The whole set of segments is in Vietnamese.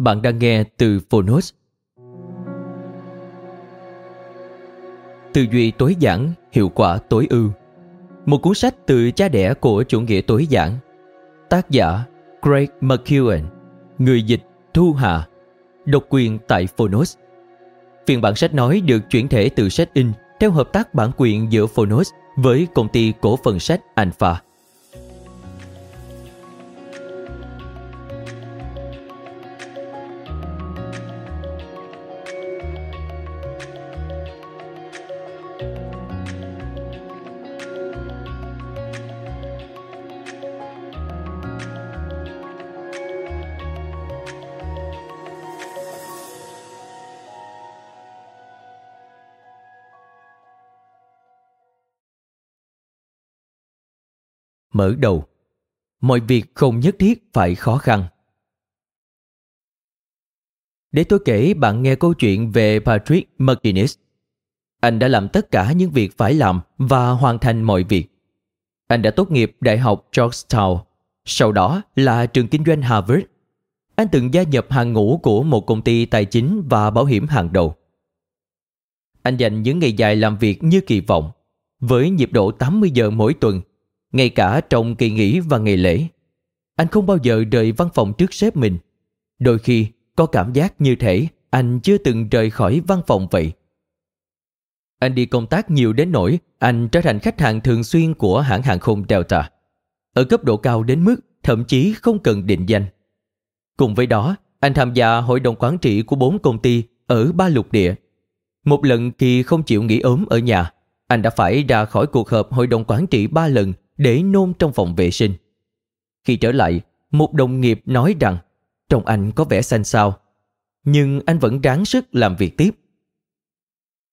Bạn đang nghe từ Phonos. Tư duy tối giản, hiệu quả tối ưu. Một cuốn sách từ cha đẻ của chủ nghĩa tối giản. Tác giả Craig McEwen, người dịch Thu Hà, độc quyền tại Phonos. Phiên bản sách nói được chuyển thể từ sách in theo hợp tác bản quyền giữa Phonos với công ty cổ phần sách Alpha. Mở đầu. Mọi việc không nhất thiết phải khó khăn. Để tôi kể bạn nghe câu chuyện về patrick mcguinness. Anh đã làm tất cả những việc phải làm và hoàn thành mọi việc. Anh đã tốt nghiệp đại học georgetown, sau đó là trường kinh doanh harvard. Anh từng gia nhập hàng ngũ của một công ty tài chính và bảo hiểm hàng đầu. Anh dành những ngày dài làm việc như kỳ vọng, với nhịp độ 80 giờ mỗi tuần ngay cả trong kỳ nghỉ và ngày lễ. Anh không bao giờ rời văn phòng trước sếp mình. Đôi khi có cảm giác như thể anh chưa từng rời khỏi văn phòng vậy. Anh đi công tác nhiều đến nỗi anh trở thành khách hàng thường xuyên của hãng hàng không Delta. Ở cấp độ cao đến mức thậm chí không cần định danh. Cùng với đó, anh tham gia hội đồng quản trị của bốn công ty ở ba lục địa. Một lần khi không chịu nghỉ ốm ở nhà, anh đã phải ra khỏi cuộc họp hội đồng quản trị ba lần để nôn trong phòng vệ sinh. Khi trở lại, một đồng nghiệp nói rằng trông anh có vẻ xanh xao, nhưng anh vẫn ráng sức làm việc tiếp.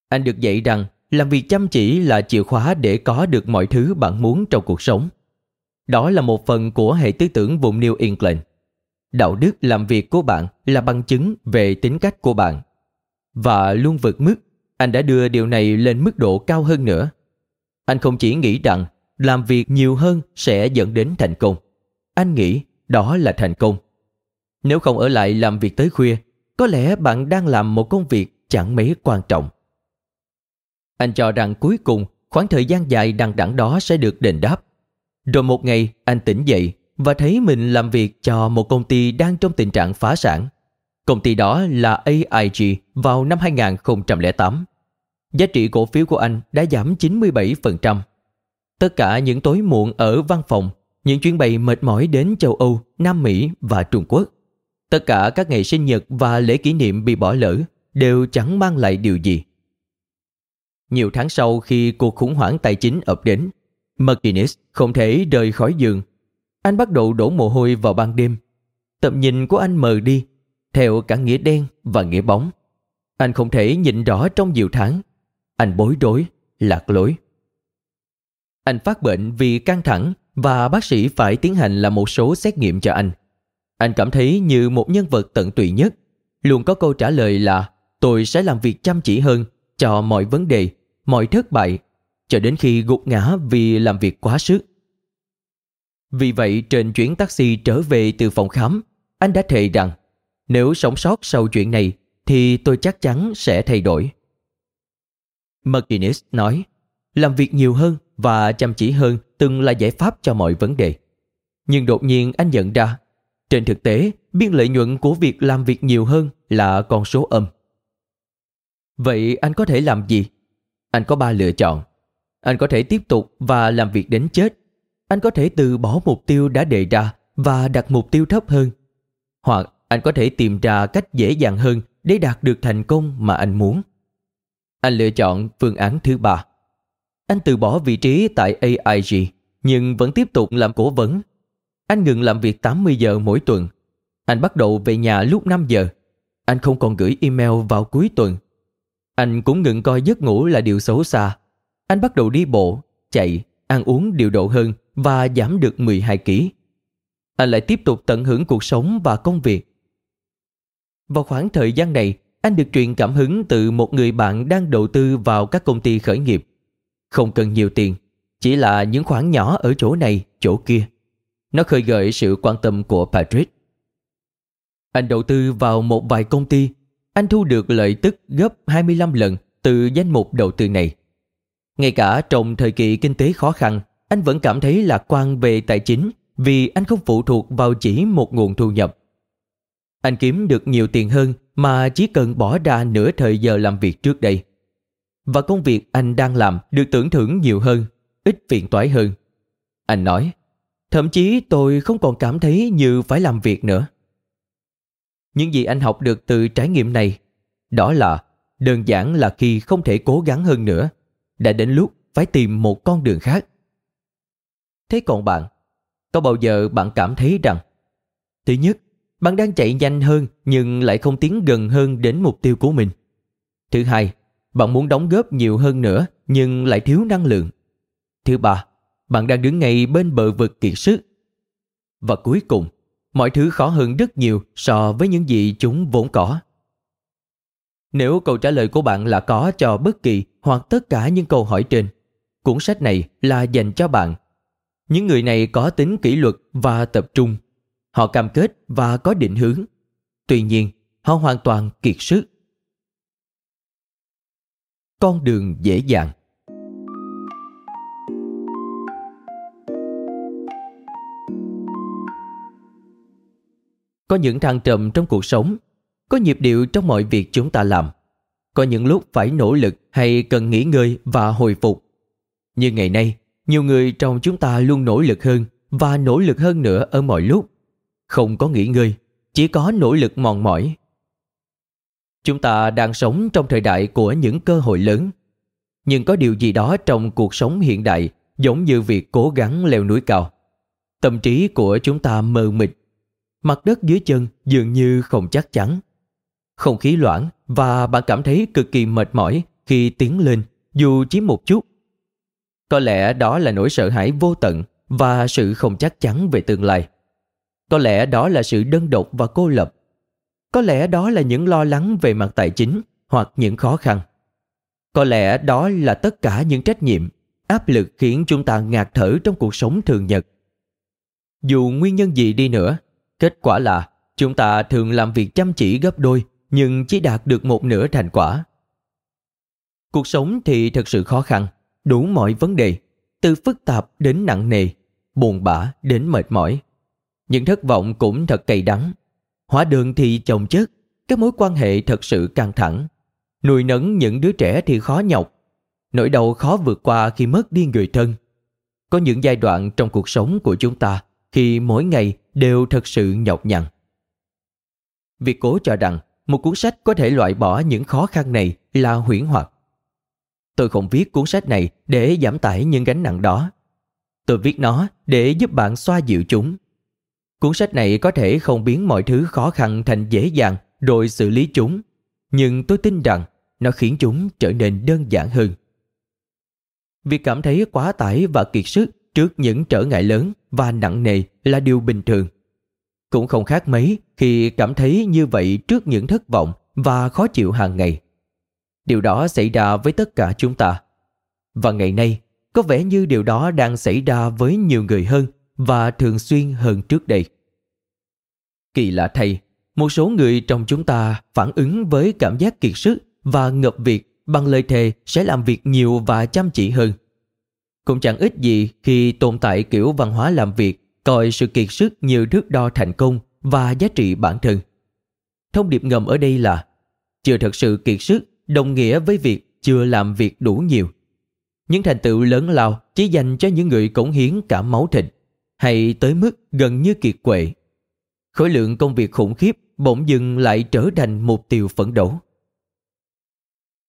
Anh được dạy rằng làm việc chăm chỉ là chìa khóa để có được mọi thứ bạn muốn trong cuộc sống. Đó là một phần của hệ tư tưởng vùng New England. Đạo đức làm việc của bạn là bằng chứng về tính cách của bạn. Và luôn vượt mức, anh đã đưa điều này lên mức độ cao hơn nữa. Anh không chỉ nghĩ rằng làm việc nhiều hơn sẽ dẫn đến thành công. Anh nghĩ đó là thành công. Nếu không ở lại làm việc tới khuya, có lẽ bạn đang làm một công việc chẳng mấy quan trọng. Anh cho rằng cuối cùng khoảng thời gian dài đằng đẵng đó sẽ được đền đáp. Rồi một ngày anh tỉnh dậy và thấy mình làm việc cho một công ty đang trong tình trạng phá sản. Công ty đó là AIG vào năm 2008. Giá trị cổ phiếu của anh đã giảm 97%. Tất cả những tối muộn ở văn phòng, những chuyến bay mệt mỏi đến châu Âu, Nam Mỹ và Trung Quốc. Tất cả các ngày sinh nhật và lễ kỷ niệm bị bỏ lỡ đều chẳng mang lại điều gì. Nhiều tháng sau khi cuộc khủng hoảng tài chính ập đến, McGuinness không thể rời khỏi giường. Anh bắt đầu đổ mồ hôi vào ban đêm. Tầm nhìn của anh mờ đi, theo cả nghĩa đen và nghĩa bóng. Anh không thể nhìn rõ trong nhiều tháng. Anh bối rối, lạc lối. Anh phát bệnh vì căng thẳng và bác sĩ phải tiến hành làm một số xét nghiệm cho anh. Anh cảm thấy như một nhân vật tận tụy nhất. Luôn có câu trả lời là tôi sẽ làm việc chăm chỉ hơn cho mọi vấn đề, mọi thất bại, cho đến khi gục ngã vì làm việc quá sức. Vì vậy trên chuyến taxi trở về từ phòng khám, anh đã thề rằng nếu sống sót sau chuyện này thì tôi chắc chắn sẽ thay đổi. McGuinness nói, làm việc nhiều hơn và chăm chỉ hơn từng là giải pháp cho mọi vấn đề. Nhưng đột nhiên anh nhận ra, trên thực tế, biên lợi nhuận của việc làm việc nhiều hơn là con số âm. Vậy anh có thể làm gì? Anh có ba lựa chọn. Anh có thể tiếp tục và làm việc đến chết. Anh có thể từ bỏ mục tiêu đã đề ra và đặt mục tiêu thấp hơn. Hoặc anh có thể tìm ra cách dễ dàng hơn để đạt được thành công mà anh muốn. Anh lựa chọn phương án thứ ba. Anh từ bỏ vị trí tại AIG nhưng vẫn tiếp tục làm cố vấn. Anh ngừng làm việc 80 giờ mỗi tuần. Anh bắt đầu về nhà lúc 5 giờ. Anh không còn gửi email vào cuối tuần. Anh cũng ngừng coi giấc ngủ là điều xấu xa. Anh bắt đầu đi bộ, chạy, ăn uống điều độ hơn và giảm được 12 kg. Anh lại tiếp tục tận hưởng cuộc sống và công việc. Vào khoảng thời gian này, anh được truyền cảm hứng từ một người bạn đang đầu tư vào các công ty khởi nghiệp. Không cần nhiều tiền, chỉ là những khoản nhỏ ở chỗ này, chỗ kia. Nó khơi gợi sự quan tâm của Patrick. Anh đầu tư vào một vài công ty, anh thu được lợi tức gấp 25 lần từ danh mục đầu tư này. Ngay cả trong thời kỳ kinh tế khó khăn, anh vẫn cảm thấy lạc quan về tài chính vì anh không phụ thuộc vào chỉ một nguồn thu nhập. Anh kiếm được nhiều tiền hơn mà chỉ cần bỏ ra nửa thời giờ làm việc trước đây. Và công việc anh đang làm được tưởng thưởng nhiều hơn, ít phiền toái hơn. Anh nói, thậm chí tôi không còn cảm thấy như phải làm việc nữa. Những gì anh học được từ trải nghiệm này, đó là đơn giản là khi không thể cố gắng hơn nữa, đã đến lúc phải tìm một con đường khác. Thế còn bạn, có bao giờ bạn cảm thấy rằng Thứ nhất, bạn đang chạy nhanh hơn nhưng lại không tiến gần hơn đến mục tiêu của mình. Thứ hai, bạn muốn đóng góp nhiều hơn nữa nhưng lại thiếu năng lượng. Thứ ba, bạn đang đứng ngay bên bờ vực kiệt sức. Và cuối cùng, mọi thứ khó hơn rất nhiều so với những gì chúng vốn có. Nếu câu trả lời của bạn là có cho bất kỳ hoặc tất cả những câu hỏi trên, cuốn sách này là dành cho bạn. Những người này có tính kỷ luật và tập trung Họ cam kết và có định hướng. Tuy nhiên, họ hoàn toàn kiệt sức. Con đường dễ dàng Có những thăng trầm trong cuộc sống, có nhịp điệu trong mọi việc chúng ta làm. Có những lúc phải nỗ lực hay cần nghỉ ngơi và hồi phục. Như ngày nay, nhiều người trong chúng ta luôn nỗ lực hơn và nỗ lực hơn nữa ở mọi lúc không có nghỉ ngơi, chỉ có nỗ lực mòn mỏi. Chúng ta đang sống trong thời đại của những cơ hội lớn, nhưng có điều gì đó trong cuộc sống hiện đại giống như việc cố gắng leo núi cao. Tâm trí của chúng ta mờ mịt, mặt đất dưới chân dường như không chắc chắn. Không khí loãng và bạn cảm thấy cực kỳ mệt mỏi khi tiến lên dù chỉ một chút. Có lẽ đó là nỗi sợ hãi vô tận và sự không chắc chắn về tương lai. Có lẽ đó là sự đơn độc và cô lập. Có lẽ đó là những lo lắng về mặt tài chính hoặc những khó khăn. Có lẽ đó là tất cả những trách nhiệm, áp lực khiến chúng ta ngạt thở trong cuộc sống thường nhật. Dù nguyên nhân gì đi nữa, kết quả là chúng ta thường làm việc chăm chỉ gấp đôi nhưng chỉ đạt được một nửa thành quả. Cuộc sống thì thật sự khó khăn, đủ mọi vấn đề, từ phức tạp đến nặng nề, buồn bã đến mệt mỏi. Những thất vọng cũng thật cay đắng. Hóa đường thì chồng chất, các mối quan hệ thật sự căng thẳng. Nuôi nấng những đứa trẻ thì khó nhọc. Nỗi đau khó vượt qua khi mất đi người thân. Có những giai đoạn trong cuộc sống của chúng ta khi mỗi ngày đều thật sự nhọc nhằn. Việc cố cho rằng một cuốn sách có thể loại bỏ những khó khăn này là huyễn hoặc. Tôi không viết cuốn sách này để giảm tải những gánh nặng đó. Tôi viết nó để giúp bạn xoa dịu chúng Cuốn sách này có thể không biến mọi thứ khó khăn thành dễ dàng rồi xử lý chúng, nhưng tôi tin rằng nó khiến chúng trở nên đơn giản hơn. Việc cảm thấy quá tải và kiệt sức trước những trở ngại lớn và nặng nề là điều bình thường. Cũng không khác mấy khi cảm thấy như vậy trước những thất vọng và khó chịu hàng ngày. Điều đó xảy ra với tất cả chúng ta. Và ngày nay, có vẻ như điều đó đang xảy ra với nhiều người hơn và thường xuyên hơn trước đây. Kỳ lạ thay, một số người trong chúng ta phản ứng với cảm giác kiệt sức và ngập việc bằng lời thề sẽ làm việc nhiều và chăm chỉ hơn. Cũng chẳng ít gì khi tồn tại kiểu văn hóa làm việc coi sự kiệt sức như thước đo thành công và giá trị bản thân. Thông điệp ngầm ở đây là chưa thật sự kiệt sức đồng nghĩa với việc chưa làm việc đủ nhiều. Những thành tựu lớn lao chỉ dành cho những người cống hiến cả máu thịt hay tới mức gần như kiệt quệ. Khối lượng công việc khủng khiếp bỗng dưng lại trở thành mục tiêu phấn đấu.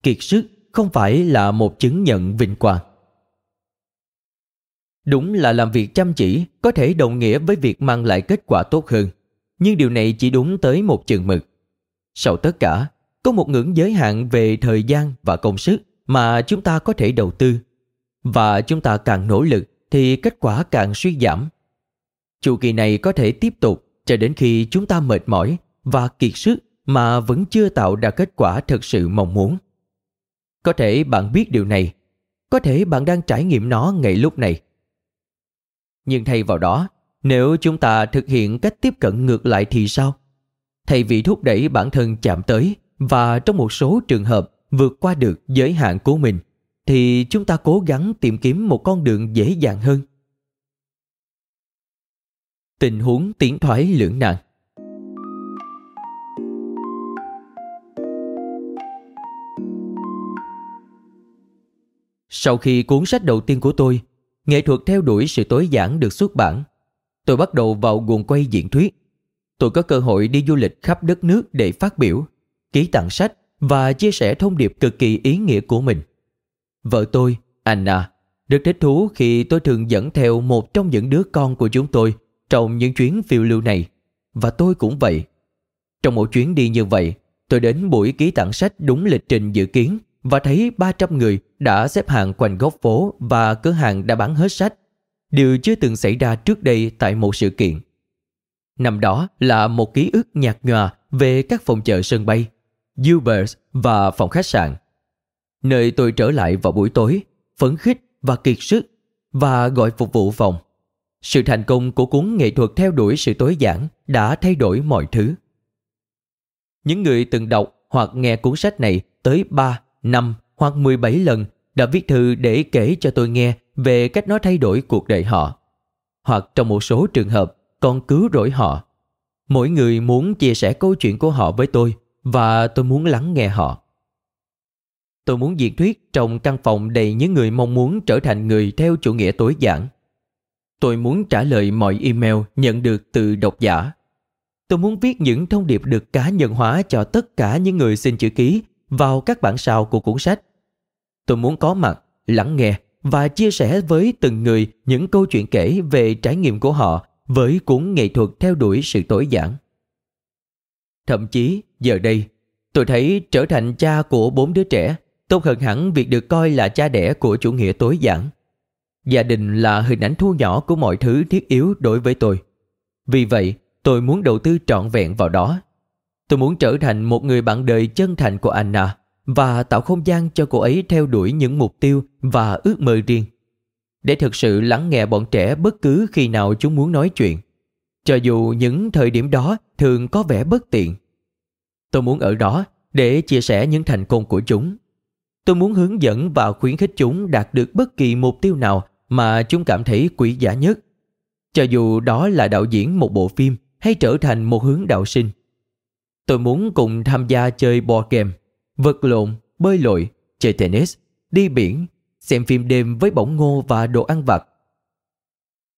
Kiệt sức không phải là một chứng nhận vinh quang. Đúng là làm việc chăm chỉ có thể đồng nghĩa với việc mang lại kết quả tốt hơn, nhưng điều này chỉ đúng tới một chừng mực. Sau tất cả, có một ngưỡng giới hạn về thời gian và công sức mà chúng ta có thể đầu tư. Và chúng ta càng nỗ lực thì kết quả càng suy giảm. Chu kỳ này có thể tiếp tục cho đến khi chúng ta mệt mỏi và kiệt sức mà vẫn chưa tạo ra kết quả thật sự mong muốn. Có thể bạn biết điều này, có thể bạn đang trải nghiệm nó ngay lúc này. Nhưng thay vào đó, nếu chúng ta thực hiện cách tiếp cận ngược lại thì sao? Thay vì thúc đẩy bản thân chạm tới và trong một số trường hợp vượt qua được giới hạn của mình, thì chúng ta cố gắng tìm kiếm một con đường dễ dàng hơn. Tình huống tiến thoái lưỡng nan Sau khi cuốn sách đầu tiên của tôi, Nghệ thuật theo đuổi sự tối giản được xuất bản, tôi bắt đầu vào guồng quay diễn thuyết. Tôi có cơ hội đi du lịch khắp đất nước để phát biểu, ký tặng sách và chia sẻ thông điệp cực kỳ ý nghĩa của mình. Vợ tôi, Anna, rất thích thú khi tôi thường dẫn theo một trong những đứa con của chúng tôi trong những chuyến phiêu lưu này. Và tôi cũng vậy. Trong một chuyến đi như vậy, tôi đến buổi ký tặng sách đúng lịch trình dự kiến và thấy 300 người đã xếp hàng quanh góc phố và cửa hàng đã bán hết sách. Điều chưa từng xảy ra trước đây tại một sự kiện. Năm đó là một ký ức nhạt nhòa về các phòng chợ sân bay, Ubers và phòng khách sạn. Nơi tôi trở lại vào buổi tối, phấn khích và kiệt sức và gọi phục vụ phòng. Sự thành công của cuốn nghệ thuật theo đuổi sự tối giản đã thay đổi mọi thứ. Những người từng đọc hoặc nghe cuốn sách này tới 3, 5 hoặc 17 lần đã viết thư để kể cho tôi nghe về cách nó thay đổi cuộc đời họ. Hoặc trong một số trường hợp còn cứu rỗi họ. Mỗi người muốn chia sẻ câu chuyện của họ với tôi và tôi muốn lắng nghe họ. Tôi muốn diễn thuyết trong căn phòng đầy những người mong muốn trở thành người theo chủ nghĩa tối giản. Tôi muốn trả lời mọi email nhận được từ độc giả. Tôi muốn viết những thông điệp được cá nhân hóa cho tất cả những người xin chữ ký vào các bản sao của cuốn sách. Tôi muốn có mặt, lắng nghe và chia sẻ với từng người những câu chuyện kể về trải nghiệm của họ với cuốn nghệ thuật theo đuổi sự tối giản. Thậm chí, giờ đây, tôi thấy trở thành cha của bốn đứa trẻ tốt hơn hẳn việc được coi là cha đẻ của chủ nghĩa tối giản. Gia đình là hình ảnh thu nhỏ của mọi thứ thiết yếu đối với tôi. Vì vậy, tôi muốn đầu tư trọn vẹn vào đó Tôi muốn trở thành một người bạn đời chân thành của Anna và tạo không gian cho cô ấy theo đuổi những mục tiêu và ước mơ riêng. Để thực sự lắng nghe bọn trẻ bất cứ khi nào chúng muốn nói chuyện, cho dù những thời điểm đó thường có vẻ bất tiện. Tôi muốn ở đó để chia sẻ những thành công của chúng. Tôi muốn hướng dẫn và khuyến khích chúng đạt được bất kỳ mục tiêu nào mà chúng cảm thấy quý giá nhất. Cho dù đó là đạo diễn một bộ phim hay trở thành một hướng đạo sinh. Tôi muốn cùng tham gia chơi board game, vật lộn, bơi lội, chơi tennis, đi biển, xem phim đêm với bỏng ngô và đồ ăn vặt.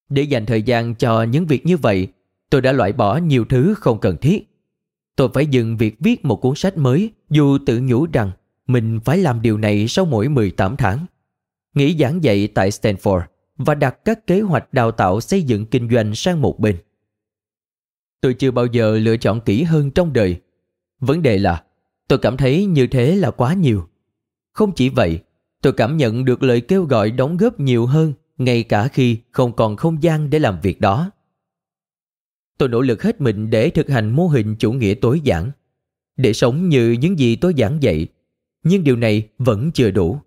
Để dành thời gian cho những việc như vậy, tôi đã loại bỏ nhiều thứ không cần thiết. Tôi phải dừng việc viết một cuốn sách mới dù tự nhủ rằng mình phải làm điều này sau mỗi 18 tháng. Nghỉ giảng dạy tại Stanford và đặt các kế hoạch đào tạo xây dựng kinh doanh sang một bên. Tôi chưa bao giờ lựa chọn kỹ hơn trong đời. Vấn đề là tôi cảm thấy như thế là quá nhiều. Không chỉ vậy, tôi cảm nhận được lời kêu gọi đóng góp nhiều hơn ngay cả khi không còn không gian để làm việc đó. Tôi nỗ lực hết mình để thực hành mô hình chủ nghĩa tối giản, để sống như những gì tôi giảng dạy, nhưng điều này vẫn chưa đủ.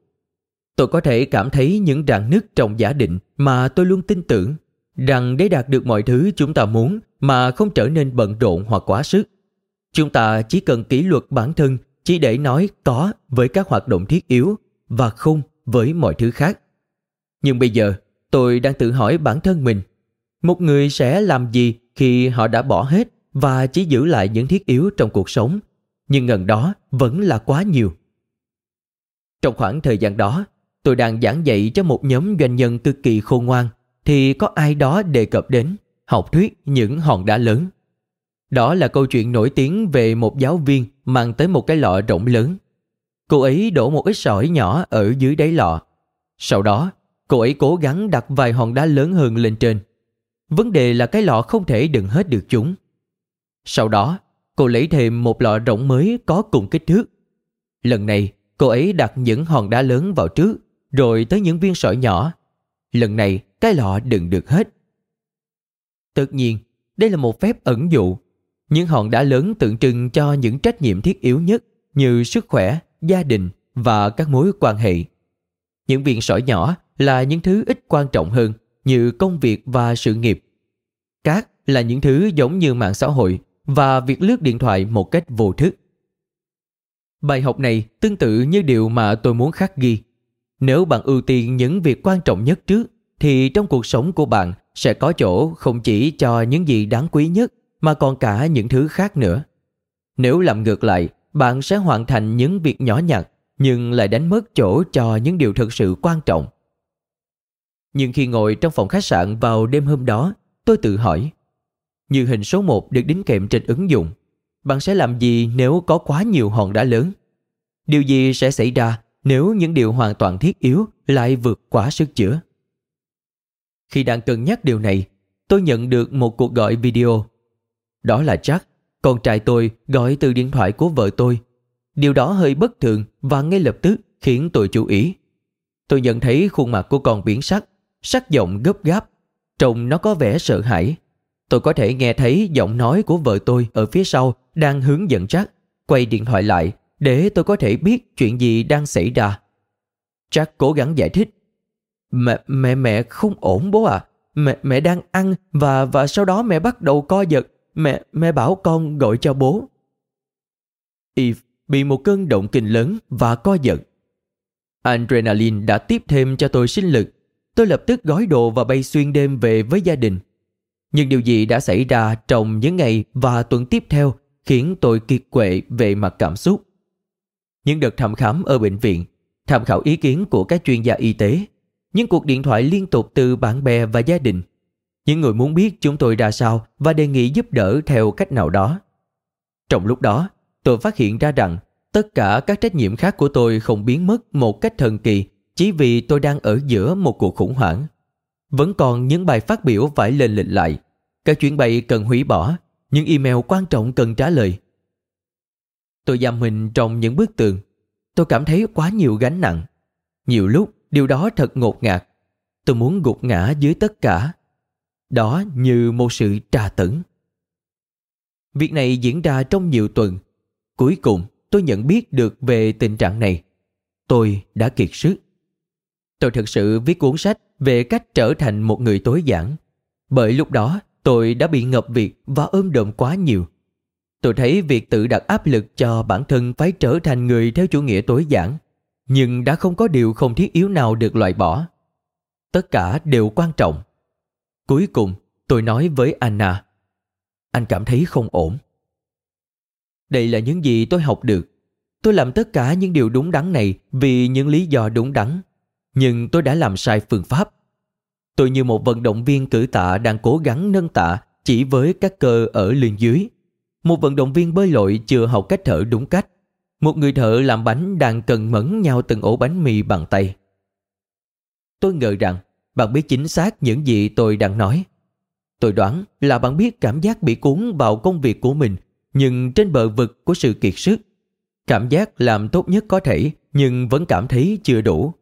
Tôi có thể cảm thấy những rạn nứt trong giả định mà tôi luôn tin tưởng rằng để đạt được mọi thứ chúng ta muốn mà không trở nên bận rộn hoặc quá sức, Chúng ta chỉ cần kỷ luật bản thân chỉ để nói có với các hoạt động thiết yếu và không với mọi thứ khác. Nhưng bây giờ, tôi đang tự hỏi bản thân mình, một người sẽ làm gì khi họ đã bỏ hết và chỉ giữ lại những thiết yếu trong cuộc sống, nhưng gần đó vẫn là quá nhiều. Trong khoảng thời gian đó, tôi đang giảng dạy cho một nhóm doanh nhân cực kỳ khôn ngoan, thì có ai đó đề cập đến học thuyết những hòn đá lớn. Đó là câu chuyện nổi tiếng về một giáo viên mang tới một cái lọ rộng lớn. Cô ấy đổ một ít sỏi nhỏ ở dưới đáy lọ. Sau đó, cô ấy cố gắng đặt vài hòn đá lớn hơn lên trên. Vấn đề là cái lọ không thể đựng hết được chúng. Sau đó, cô lấy thêm một lọ rộng mới có cùng kích thước. Lần này, cô ấy đặt những hòn đá lớn vào trước, rồi tới những viên sỏi nhỏ. Lần này, cái lọ đựng được hết. Tất nhiên, đây là một phép ẩn dụ. Những hòn đá lớn tượng trưng cho những trách nhiệm thiết yếu nhất như sức khỏe, gia đình và các mối quan hệ. Những viên sỏi nhỏ là những thứ ít quan trọng hơn như công việc và sự nghiệp. Cát là những thứ giống như mạng xã hội và việc lướt điện thoại một cách vô thức. Bài học này tương tự như điều mà tôi muốn khắc ghi. Nếu bạn ưu tiên những việc quan trọng nhất trước, thì trong cuộc sống của bạn sẽ có chỗ không chỉ cho những gì đáng quý nhất mà còn cả những thứ khác nữa. Nếu làm ngược lại, bạn sẽ hoàn thành những việc nhỏ nhặt nhưng lại đánh mất chỗ cho những điều thực sự quan trọng. Nhưng khi ngồi trong phòng khách sạn vào đêm hôm đó, tôi tự hỏi, như hình số 1 được đính kèm trên ứng dụng, bạn sẽ làm gì nếu có quá nhiều hòn đá lớn? Điều gì sẽ xảy ra nếu những điều hoàn toàn thiết yếu lại vượt quá sức chữa? Khi đang cân nhắc điều này, tôi nhận được một cuộc gọi video. Đó là Jack, con trai tôi gọi từ điện thoại của vợ tôi. Điều đó hơi bất thường và ngay lập tức khiến tôi chú ý. Tôi nhận thấy khuôn mặt của con biển sắc, sắc giọng gấp gáp, trông nó có vẻ sợ hãi. Tôi có thể nghe thấy giọng nói của vợ tôi ở phía sau đang hướng dẫn Jack quay điện thoại lại để tôi có thể biết chuyện gì đang xảy ra. Jack cố gắng giải thích. Mẹ, mẹ, mẹ không ổn bố à. Mẹ, mẹ đang ăn và và sau đó mẹ bắt đầu co giật. Mẹ, mẹ bảo con gọi cho bố. Eve bị một cơn động kinh lớn và co giật. Adrenaline đã tiếp thêm cho tôi sinh lực. Tôi lập tức gói đồ và bay xuyên đêm về với gia đình. Nhưng điều gì đã xảy ra trong những ngày và tuần tiếp theo khiến tôi kiệt quệ về mặt cảm xúc. Những đợt thăm khám ở bệnh viện, tham khảo ý kiến của các chuyên gia y tế, những cuộc điện thoại liên tục từ bạn bè và gia đình. Những người muốn biết chúng tôi ra sao và đề nghị giúp đỡ theo cách nào đó. Trong lúc đó, tôi phát hiện ra rằng tất cả các trách nhiệm khác của tôi không biến mất một cách thần kỳ chỉ vì tôi đang ở giữa một cuộc khủng hoảng. Vẫn còn những bài phát biểu phải lên lịch lại, các chuyến bay cần hủy bỏ, những email quan trọng cần trả lời. Tôi giam mình trong những bức tường. Tôi cảm thấy quá nhiều gánh nặng. Nhiều lúc, điều đó thật ngột ngạt. Tôi muốn gục ngã dưới tất cả. Đó như một sự trà tấn. Việc này diễn ra trong nhiều tuần. Cuối cùng, tôi nhận biết được về tình trạng này. Tôi đã kiệt sức. Tôi thực sự viết cuốn sách về cách trở thành một người tối giản. Bởi lúc đó, tôi đã bị ngập việc và ôm đồm quá nhiều. Tôi thấy việc tự đặt áp lực cho bản thân phải trở thành người theo chủ nghĩa tối giản, nhưng đã không có điều không thiết yếu nào được loại bỏ. Tất cả đều quan trọng. Cuối cùng, tôi nói với Anna, anh cảm thấy không ổn. Đây là những gì tôi học được. Tôi làm tất cả những điều đúng đắn này vì những lý do đúng đắn. Nhưng tôi đã làm sai phương pháp. Tôi như một vận động viên cử tạ đang cố gắng nâng tạ chỉ với các cơ ở lưng dưới. Một vận động viên bơi lội chưa học cách thở đúng cách. Một người thợ làm bánh đang cần mẫn nhau từng ổ bánh mì bằng tay. Tôi ngờ rằng, bạn biết chính xác những gì tôi đang nói. Tôi đoán là bạn biết cảm giác bị cuốn vào công việc của mình, nhưng trên bờ vực của sự kiệt sức. Cảm giác làm tốt nhất có thể, nhưng vẫn cảm thấy chưa đủ.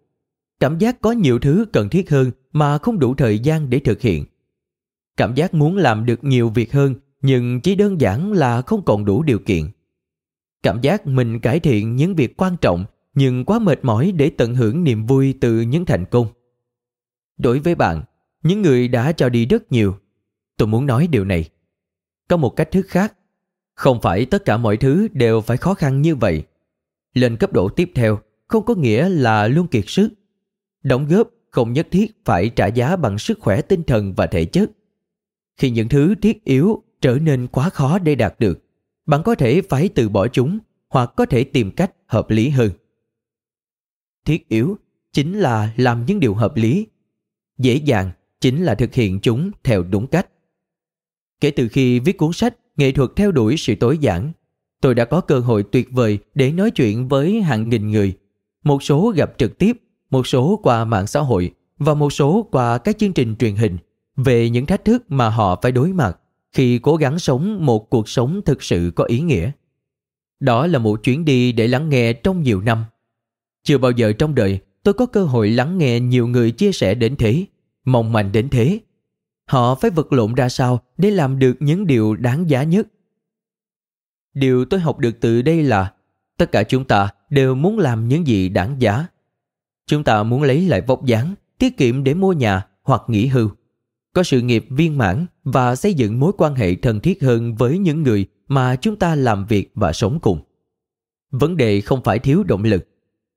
Cảm giác có nhiều thứ cần thiết hơn mà không đủ thời gian để thực hiện. Cảm giác muốn làm được nhiều việc hơn nhưng chỉ đơn giản là không còn đủ điều kiện. Cảm giác mình cải thiện những việc quan trọng nhưng quá mệt mỏi để tận hưởng niềm vui từ những thành công. Đối với bạn, những người đã cho đi rất nhiều, tôi muốn nói điều này. Có một cách thức khác. Không phải tất cả mọi thứ đều phải khó khăn như vậy. Lên cấp độ tiếp theo không có nghĩa là luôn kiệt sức. Đóng góp không nhất thiết phải trả giá bằng sức khỏe tinh thần và thể chất. Khi những thứ thiết yếu trở nên quá khó để đạt được, bạn có thể phải từ bỏ chúng hoặc có thể tìm cách hợp lý hơn. Thiết yếu chính là làm những điều hợp lý. Dễ dàng chính là thực hiện chúng theo đúng cách. Kể từ khi viết cuốn sách Nghệ thuật theo đuổi sự tối giản, tôi đã có cơ hội tuyệt vời để nói chuyện với hàng nghìn người. Một số gặp trực tiếp, một số qua mạng xã hội và một số qua các chương trình truyền hình về những thách thức mà họ phải đối mặt khi cố gắng sống một cuộc sống thực sự có ý nghĩa. Đó là một chuyến đi để lắng nghe trong nhiều năm. Chưa bao giờ trong đời tôi có cơ hội lắng nghe nhiều người chia sẻ đến thế, mong manh đến thế. Họ phải vật lộn ra sao để làm được những điều đáng giá nhất. Điều tôi học được từ đây là tất cả chúng ta đều muốn làm những gì đáng giá. Chúng ta muốn lấy lại vóc dáng, tiết kiệm để mua nhà hoặc nghỉ hưu có sự nghiệp viên mãn và xây dựng mối quan hệ thân thiết hơn với những người mà chúng ta làm việc và sống cùng. Vấn đề không phải thiếu động lực.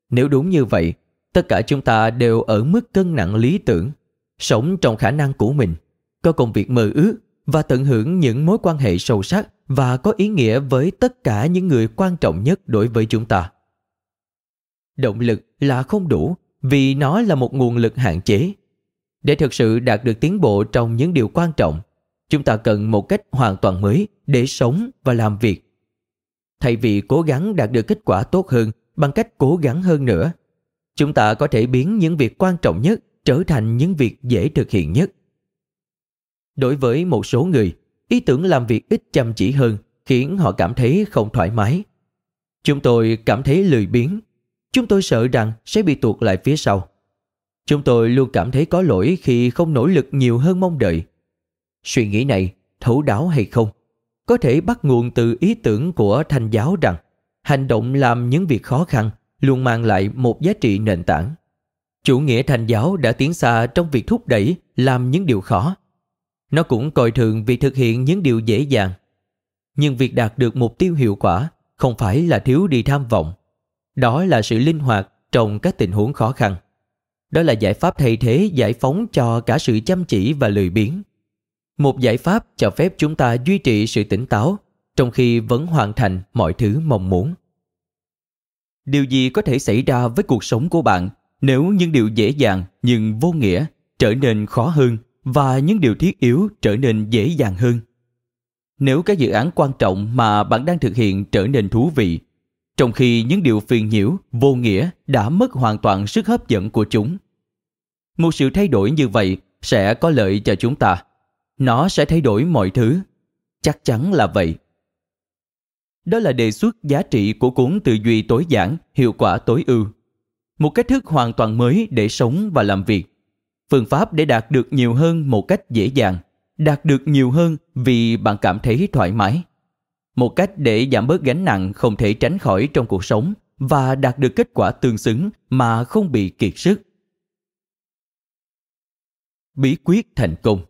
Nếu đúng như vậy, tất cả chúng ta đều ở mức cân nặng lý tưởng, sống trong khả năng của mình, có công việc mơ ước và tận hưởng những mối quan hệ sâu sắc và có ý nghĩa với tất cả những người quan trọng nhất đối với chúng ta. Động lực là không đủ vì nó là một nguồn lực hạn chế để thực sự đạt được tiến bộ trong những điều quan trọng, chúng ta cần một cách hoàn toàn mới để sống và làm việc. Thay vì cố gắng đạt được kết quả tốt hơn bằng cách cố gắng hơn nữa, chúng ta có thể biến những việc quan trọng nhất trở thành những việc dễ thực hiện nhất. Đối với một số người, ý tưởng làm việc ít chăm chỉ hơn khiến họ cảm thấy không thoải mái. Chúng tôi cảm thấy lười biếng. Chúng tôi sợ rằng sẽ bị tuột lại phía sau. Chúng tôi luôn cảm thấy có lỗi khi không nỗ lực nhiều hơn mong đợi. Suy nghĩ này, thấu đáo hay không, có thể bắt nguồn từ ý tưởng của thanh giáo rằng hành động làm những việc khó khăn luôn mang lại một giá trị nền tảng. Chủ nghĩa thành giáo đã tiến xa trong việc thúc đẩy làm những điều khó. Nó cũng coi thường việc thực hiện những điều dễ dàng. Nhưng việc đạt được mục tiêu hiệu quả không phải là thiếu đi tham vọng. Đó là sự linh hoạt trong các tình huống khó khăn. Đó là giải pháp thay thế giải phóng cho cả sự chăm chỉ và lười biếng. Một giải pháp cho phép chúng ta duy trì sự tỉnh táo trong khi vẫn hoàn thành mọi thứ mong muốn. Điều gì có thể xảy ra với cuộc sống của bạn nếu những điều dễ dàng nhưng vô nghĩa trở nên khó hơn và những điều thiết yếu trở nên dễ dàng hơn? Nếu các dự án quan trọng mà bạn đang thực hiện trở nên thú vị, trong khi những điều phiền nhiễu, vô nghĩa đã mất hoàn toàn sức hấp dẫn của chúng, một sự thay đổi như vậy sẽ có lợi cho chúng ta. Nó sẽ thay đổi mọi thứ. Chắc chắn là vậy. Đó là đề xuất giá trị của cuốn tư duy tối giản, hiệu quả tối ưu. Một cách thức hoàn toàn mới để sống và làm việc. Phương pháp để đạt được nhiều hơn một cách dễ dàng. Đạt được nhiều hơn vì bạn cảm thấy thoải mái. Một cách để giảm bớt gánh nặng không thể tránh khỏi trong cuộc sống và đạt được kết quả tương xứng mà không bị kiệt sức bí quyết thành công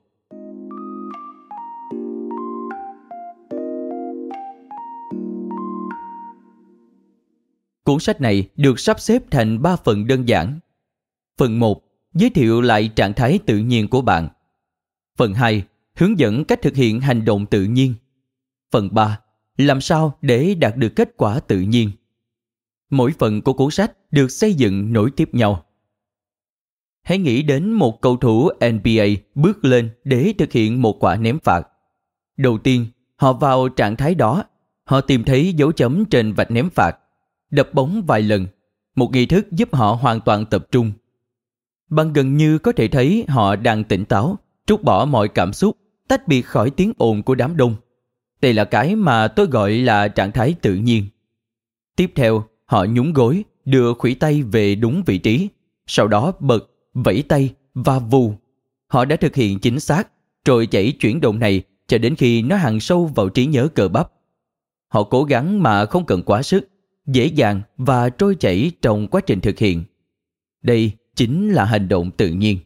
Cuốn sách này được sắp xếp thành 3 phần đơn giản. Phần 1. Giới thiệu lại trạng thái tự nhiên của bạn. Phần 2. Hướng dẫn cách thực hiện hành động tự nhiên. Phần 3. Làm sao để đạt được kết quả tự nhiên. Mỗi phần của cuốn sách được xây dựng nối tiếp nhau. Hãy nghĩ đến một cầu thủ NBA bước lên để thực hiện một quả ném phạt. Đầu tiên, họ vào trạng thái đó, họ tìm thấy dấu chấm trên vạch ném phạt, đập bóng vài lần, một nghi thức giúp họ hoàn toàn tập trung. Bạn gần như có thể thấy họ đang tỉnh táo, trút bỏ mọi cảm xúc, tách biệt khỏi tiếng ồn của đám đông. Đây là cái mà tôi gọi là trạng thái tự nhiên. Tiếp theo, họ nhún gối, đưa khuỷu tay về đúng vị trí, sau đó bật vẫy tay và vù. Họ đã thực hiện chính xác, rồi chảy chuyển động này cho đến khi nó hằn sâu vào trí nhớ cơ bắp. Họ cố gắng mà không cần quá sức, dễ dàng và trôi chảy trong quá trình thực hiện. Đây chính là hành động tự nhiên.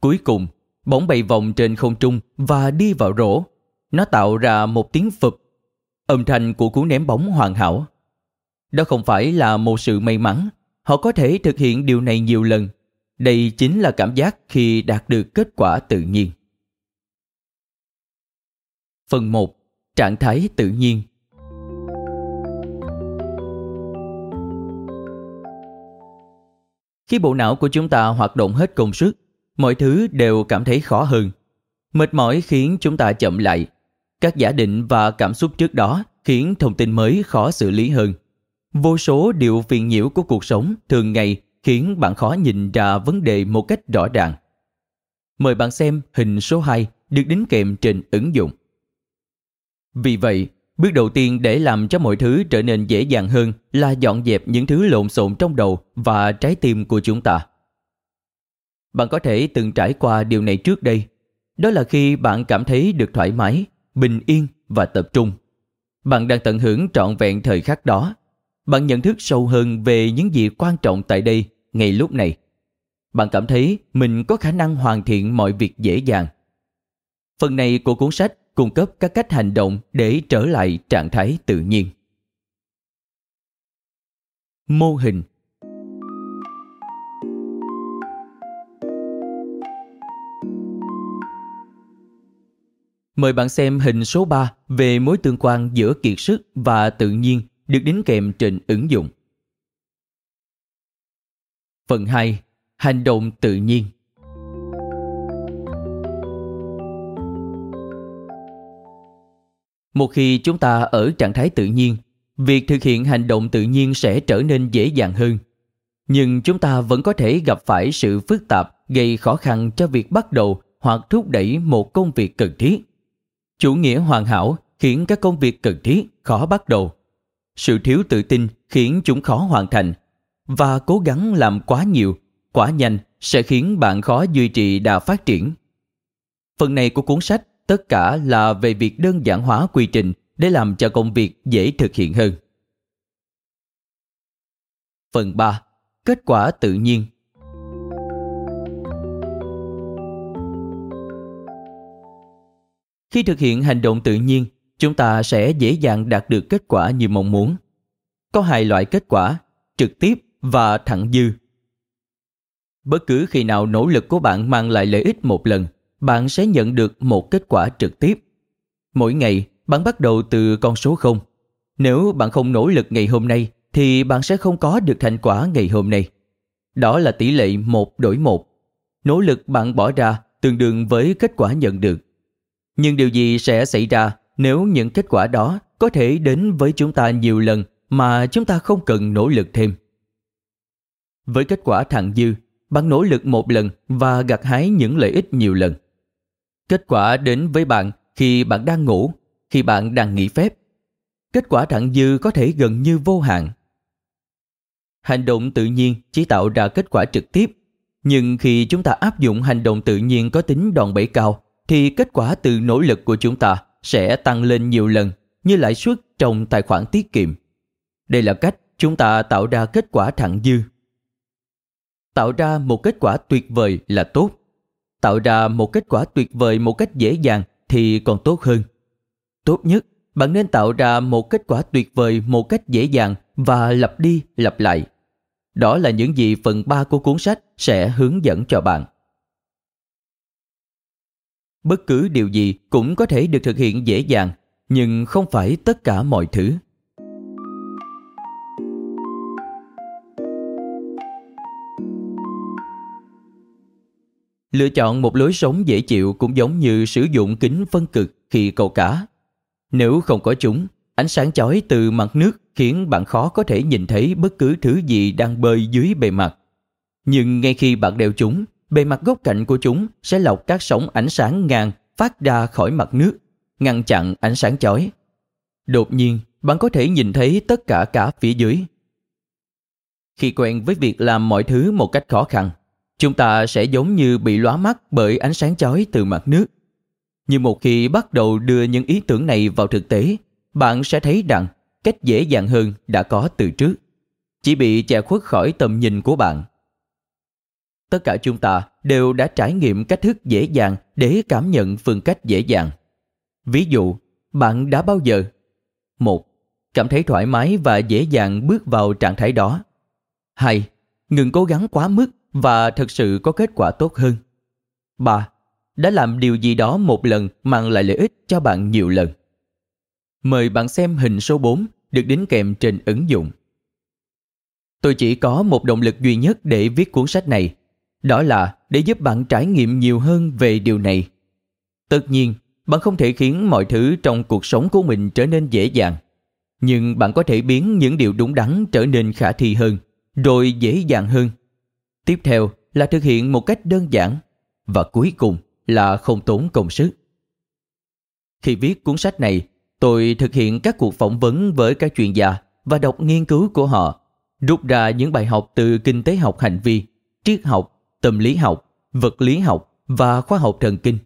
Cuối cùng, bóng bay vòng trên không trung và đi vào rổ. Nó tạo ra một tiếng phụp. âm thanh của cú ném bóng hoàn hảo. Đó không phải là một sự may mắn, họ có thể thực hiện điều này nhiều lần. Đây chính là cảm giác khi đạt được kết quả tự nhiên. Phần 1. Trạng thái tự nhiên Khi bộ não của chúng ta hoạt động hết công suất, mọi thứ đều cảm thấy khó hơn. Mệt mỏi khiến chúng ta chậm lại. Các giả định và cảm xúc trước đó khiến thông tin mới khó xử lý hơn. Vô số điều phiền nhiễu của cuộc sống thường ngày khiến bạn khó nhìn ra vấn đề một cách rõ ràng. Mời bạn xem hình số 2 được đính kèm trên ứng dụng. Vì vậy, bước đầu tiên để làm cho mọi thứ trở nên dễ dàng hơn là dọn dẹp những thứ lộn xộn trong đầu và trái tim của chúng ta. Bạn có thể từng trải qua điều này trước đây. Đó là khi bạn cảm thấy được thoải mái, bình yên và tập trung. Bạn đang tận hưởng trọn vẹn thời khắc đó. Bạn nhận thức sâu hơn về những gì quan trọng tại đây, ngay lúc này. Bạn cảm thấy mình có khả năng hoàn thiện mọi việc dễ dàng. Phần này của cuốn sách cung cấp các cách hành động để trở lại trạng thái tự nhiên. Mô hình Mời bạn xem hình số 3 về mối tương quan giữa kiệt sức và tự nhiên được đính kèm trên ứng dụng. Phần 2. Hành động tự nhiên Một khi chúng ta ở trạng thái tự nhiên, việc thực hiện hành động tự nhiên sẽ trở nên dễ dàng hơn. Nhưng chúng ta vẫn có thể gặp phải sự phức tạp gây khó khăn cho việc bắt đầu hoặc thúc đẩy một công việc cần thiết. Chủ nghĩa hoàn hảo khiến các công việc cần thiết khó bắt đầu. Sự thiếu tự tin khiến chúng khó hoàn thành và cố gắng làm quá nhiều, quá nhanh sẽ khiến bạn khó duy trì đà phát triển. Phần này của cuốn sách tất cả là về việc đơn giản hóa quy trình để làm cho công việc dễ thực hiện hơn. Phần 3. Kết quả tự nhiên Khi thực hiện hành động tự nhiên, chúng ta sẽ dễ dàng đạt được kết quả như mong muốn. Có hai loại kết quả, trực tiếp và thẳng dư. Bất cứ khi nào nỗ lực của bạn mang lại lợi ích một lần, bạn sẽ nhận được một kết quả trực tiếp. Mỗi ngày, bạn bắt đầu từ con số 0. Nếu bạn không nỗ lực ngày hôm nay, thì bạn sẽ không có được thành quả ngày hôm nay. Đó là tỷ lệ 1 đổi 1. Nỗ lực bạn bỏ ra tương đương với kết quả nhận được. Nhưng điều gì sẽ xảy ra nếu những kết quả đó có thể đến với chúng ta nhiều lần mà chúng ta không cần nỗ lực thêm? Với kết quả thặng dư, bạn nỗ lực một lần và gặt hái những lợi ích nhiều lần. Kết quả đến với bạn khi bạn đang ngủ, khi bạn đang nghỉ phép. Kết quả thặng dư có thể gần như vô hạn. Hành động tự nhiên chỉ tạo ra kết quả trực tiếp, nhưng khi chúng ta áp dụng hành động tự nhiên có tính đòn bẩy cao, thì kết quả từ nỗ lực của chúng ta sẽ tăng lên nhiều lần như lãi suất trong tài khoản tiết kiệm. Đây là cách chúng ta tạo ra kết quả thặng dư. Tạo ra một kết quả tuyệt vời là tốt, tạo ra một kết quả tuyệt vời một cách dễ dàng thì còn tốt hơn. Tốt nhất, bạn nên tạo ra một kết quả tuyệt vời một cách dễ dàng và lặp đi lặp lại. Đó là những gì phần 3 của cuốn sách sẽ hướng dẫn cho bạn. Bất cứ điều gì cũng có thể được thực hiện dễ dàng, nhưng không phải tất cả mọi thứ. Lựa chọn một lối sống dễ chịu cũng giống như sử dụng kính phân cực khi câu cá. Nếu không có chúng, ánh sáng chói từ mặt nước khiến bạn khó có thể nhìn thấy bất cứ thứ gì đang bơi dưới bề mặt. Nhưng ngay khi bạn đeo chúng, bề mặt góc cạnh của chúng sẽ lọc các sóng ánh sáng ngang phát ra khỏi mặt nước, ngăn chặn ánh sáng chói. Đột nhiên, bạn có thể nhìn thấy tất cả cả phía dưới. Khi quen với việc làm mọi thứ một cách khó khăn, chúng ta sẽ giống như bị lóa mắt bởi ánh sáng chói từ mặt nước. Nhưng một khi bắt đầu đưa những ý tưởng này vào thực tế, bạn sẽ thấy rằng cách dễ dàng hơn đã có từ trước, chỉ bị che khuất khỏi tầm nhìn của bạn. Tất cả chúng ta đều đã trải nghiệm cách thức dễ dàng để cảm nhận phương cách dễ dàng. Ví dụ, bạn đã bao giờ một Cảm thấy thoải mái và dễ dàng bước vào trạng thái đó. 2. Ngừng cố gắng quá mức và thực sự có kết quả tốt hơn. 3. Đã làm điều gì đó một lần mang lại lợi ích cho bạn nhiều lần. Mời bạn xem hình số 4 được đính kèm trên ứng dụng. Tôi chỉ có một động lực duy nhất để viết cuốn sách này, đó là để giúp bạn trải nghiệm nhiều hơn về điều này. Tất nhiên, bạn không thể khiến mọi thứ trong cuộc sống của mình trở nên dễ dàng, nhưng bạn có thể biến những điều đúng đắn trở nên khả thi hơn, rồi dễ dàng hơn. Tiếp theo là thực hiện một cách đơn giản và cuối cùng là không tốn công sức. Khi viết cuốn sách này, tôi thực hiện các cuộc phỏng vấn với các chuyên gia và đọc nghiên cứu của họ, rút ra những bài học từ kinh tế học hành vi, triết học, tâm lý học, vật lý học và khoa học thần kinh.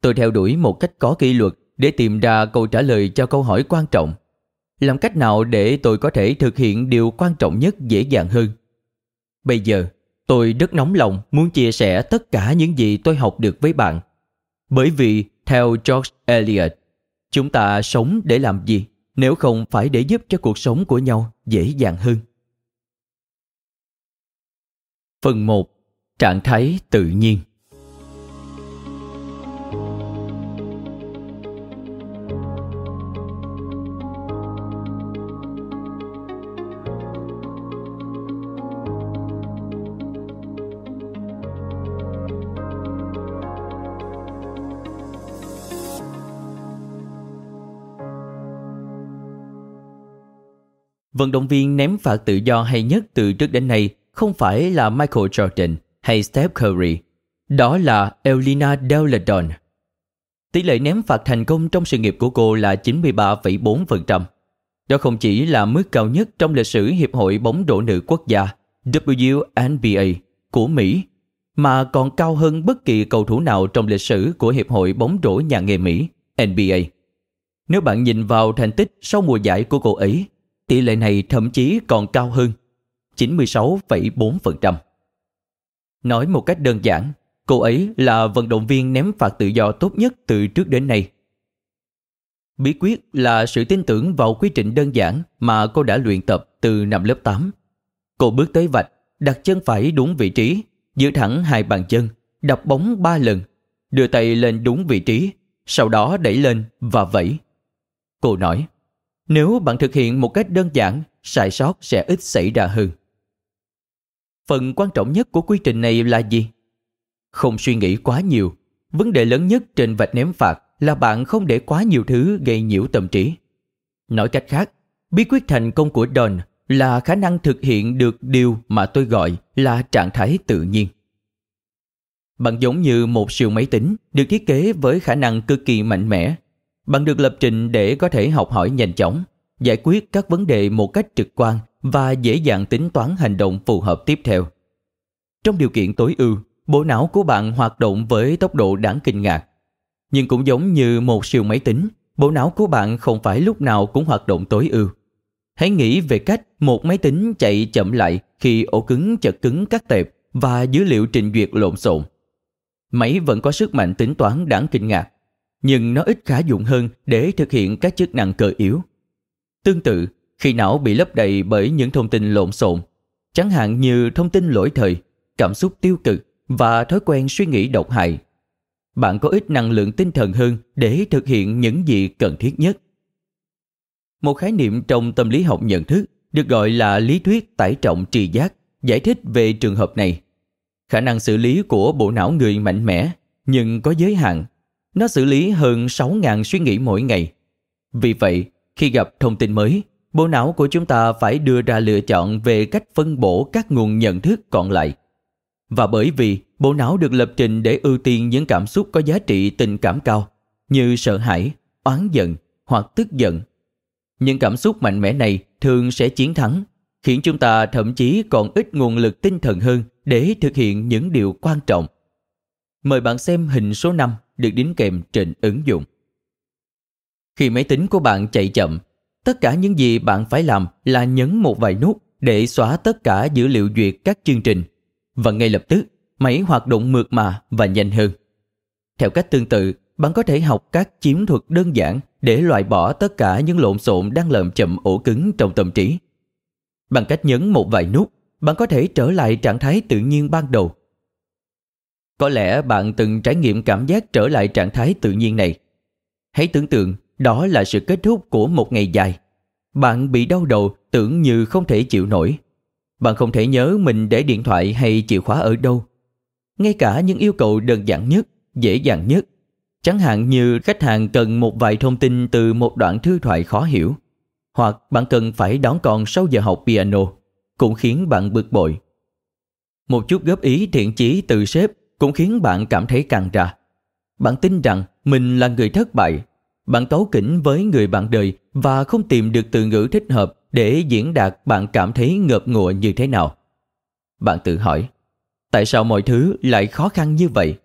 Tôi theo đuổi một cách có kỷ luật để tìm ra câu trả lời cho câu hỏi quan trọng. Làm cách nào để tôi có thể thực hiện điều quan trọng nhất dễ dàng hơn? Bây giờ, tôi rất nóng lòng muốn chia sẻ tất cả những gì tôi học được với bạn. Bởi vì, theo George Eliot, chúng ta sống để làm gì nếu không phải để giúp cho cuộc sống của nhau dễ dàng hơn? Phần 1. Trạng thái tự nhiên Vận động viên ném phạt tự do hay nhất từ trước đến nay không phải là Michael Jordan hay Steph Curry. Đó là Elina Deladon. Tỷ lệ ném phạt thành công trong sự nghiệp của cô là 93,4%. Đó không chỉ là mức cao nhất trong lịch sử Hiệp hội bóng rổ nữ quốc gia WNBA của Mỹ, mà còn cao hơn bất kỳ cầu thủ nào trong lịch sử của Hiệp hội bóng rổ nhà nghề Mỹ NBA. Nếu bạn nhìn vào thành tích sau mùa giải của cô ấy tỷ lệ này thậm chí còn cao hơn, 96,4%. Nói một cách đơn giản, cô ấy là vận động viên ném phạt tự do tốt nhất từ trước đến nay. Bí quyết là sự tin tưởng vào quy trình đơn giản mà cô đã luyện tập từ năm lớp 8. Cô bước tới vạch, đặt chân phải đúng vị trí, giữ thẳng hai bàn chân, đập bóng ba lần, đưa tay lên đúng vị trí, sau đó đẩy lên và vẫy. Cô nói, nếu bạn thực hiện một cách đơn giản, sai sót sẽ ít xảy ra hơn. Phần quan trọng nhất của quy trình này là gì? Không suy nghĩ quá nhiều. Vấn đề lớn nhất trên vạch ném phạt là bạn không để quá nhiều thứ gây nhiễu tâm trí. Nói cách khác, bí quyết thành công của Don là khả năng thực hiện được điều mà tôi gọi là trạng thái tự nhiên. Bạn giống như một siêu máy tính được thiết kế với khả năng cực kỳ mạnh mẽ bạn được lập trình để có thể học hỏi nhanh chóng, giải quyết các vấn đề một cách trực quan và dễ dàng tính toán hành động phù hợp tiếp theo. Trong điều kiện tối ưu, bộ não của bạn hoạt động với tốc độ đáng kinh ngạc. Nhưng cũng giống như một siêu máy tính, bộ não của bạn không phải lúc nào cũng hoạt động tối ưu. Hãy nghĩ về cách một máy tính chạy chậm lại khi ổ cứng chật cứng các tệp và dữ liệu trình duyệt lộn xộn. Máy vẫn có sức mạnh tính toán đáng kinh ngạc, nhưng nó ít khả dụng hơn để thực hiện các chức năng cơ yếu. Tương tự, khi não bị lấp đầy bởi những thông tin lộn xộn, chẳng hạn như thông tin lỗi thời, cảm xúc tiêu cực và thói quen suy nghĩ độc hại, bạn có ít năng lượng tinh thần hơn để thực hiện những gì cần thiết nhất. Một khái niệm trong tâm lý học nhận thức được gọi là lý thuyết tải trọng trì giác giải thích về trường hợp này. Khả năng xử lý của bộ não người mạnh mẽ nhưng có giới hạn nó xử lý hơn 6.000 suy nghĩ mỗi ngày. Vì vậy, khi gặp thông tin mới, bộ não của chúng ta phải đưa ra lựa chọn về cách phân bổ các nguồn nhận thức còn lại. Và bởi vì bộ não được lập trình để ưu tiên những cảm xúc có giá trị tình cảm cao, như sợ hãi, oán giận hoặc tức giận. Những cảm xúc mạnh mẽ này thường sẽ chiến thắng, khiến chúng ta thậm chí còn ít nguồn lực tinh thần hơn để thực hiện những điều quan trọng. Mời bạn xem hình số 5 được đính kèm trên ứng dụng. Khi máy tính của bạn chạy chậm, tất cả những gì bạn phải làm là nhấn một vài nút để xóa tất cả dữ liệu duyệt các chương trình và ngay lập tức máy hoạt động mượt mà và nhanh hơn. Theo cách tương tự, bạn có thể học các chiến thuật đơn giản để loại bỏ tất cả những lộn xộn đang làm chậm ổ cứng trong tâm trí. Bằng cách nhấn một vài nút, bạn có thể trở lại trạng thái tự nhiên ban đầu. Có lẽ bạn từng trải nghiệm cảm giác trở lại trạng thái tự nhiên này. Hãy tưởng tượng đó là sự kết thúc của một ngày dài. Bạn bị đau đầu tưởng như không thể chịu nổi. Bạn không thể nhớ mình để điện thoại hay chìa khóa ở đâu. Ngay cả những yêu cầu đơn giản nhất, dễ dàng nhất Chẳng hạn như khách hàng cần một vài thông tin từ một đoạn thư thoại khó hiểu, hoặc bạn cần phải đón con sau giờ học piano, cũng khiến bạn bực bội. Một chút góp ý thiện chí từ sếp cũng khiến bạn cảm thấy căng ra. Bạn tin rằng mình là người thất bại. Bạn cấu kỉnh với người bạn đời và không tìm được từ ngữ thích hợp để diễn đạt bạn cảm thấy ngợp ngụa như thế nào. Bạn tự hỏi, tại sao mọi thứ lại khó khăn như vậy?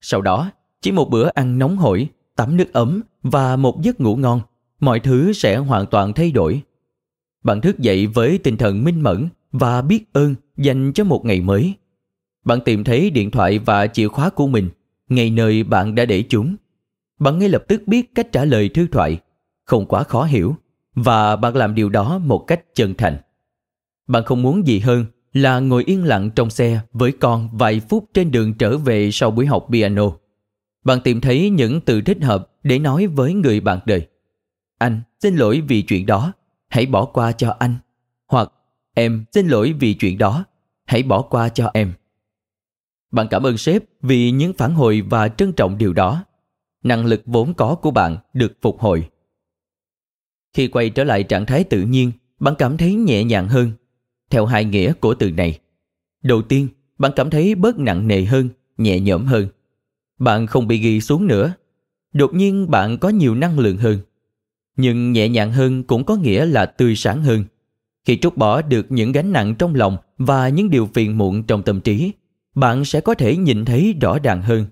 Sau đó, chỉ một bữa ăn nóng hổi, tắm nước ấm và một giấc ngủ ngon, mọi thứ sẽ hoàn toàn thay đổi. Bạn thức dậy với tinh thần minh mẫn và biết ơn dành cho một ngày mới. Bạn tìm thấy điện thoại và chìa khóa của mình, ngay nơi bạn đã để chúng. Bạn ngay lập tức biết cách trả lời thư thoại, không quá khó hiểu, và bạn làm điều đó một cách chân thành. Bạn không muốn gì hơn là ngồi yên lặng trong xe với con vài phút trên đường trở về sau buổi học piano bạn tìm thấy những từ thích hợp để nói với người bạn đời. Anh xin lỗi vì chuyện đó, hãy bỏ qua cho anh. Hoặc em xin lỗi vì chuyện đó, hãy bỏ qua cho em. Bạn cảm ơn sếp vì những phản hồi và trân trọng điều đó. Năng lực vốn có của bạn được phục hồi. Khi quay trở lại trạng thái tự nhiên, bạn cảm thấy nhẹ nhàng hơn. Theo hai nghĩa của từ này. Đầu tiên, bạn cảm thấy bớt nặng nề hơn, nhẹ nhõm hơn. Bạn không bị ghi xuống nữa. Đột nhiên bạn có nhiều năng lượng hơn. Nhưng nhẹ nhàng hơn cũng có nghĩa là tươi sáng hơn. Khi trút bỏ được những gánh nặng trong lòng và những điều phiền muộn trong tâm trí, bạn sẽ có thể nhìn thấy rõ ràng hơn.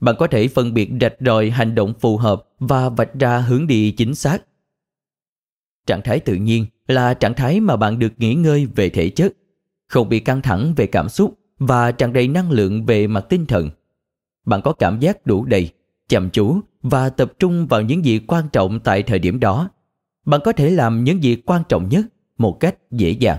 Bạn có thể phân biệt rạch ròi hành động phù hợp và vạch ra hướng đi chính xác. Trạng thái tự nhiên là trạng thái mà bạn được nghỉ ngơi về thể chất, không bị căng thẳng về cảm xúc và tràn đầy năng lượng về mặt tinh thần bạn có cảm giác đủ đầy, chăm chú và tập trung vào những gì quan trọng tại thời điểm đó. Bạn có thể làm những gì quan trọng nhất một cách dễ dàng.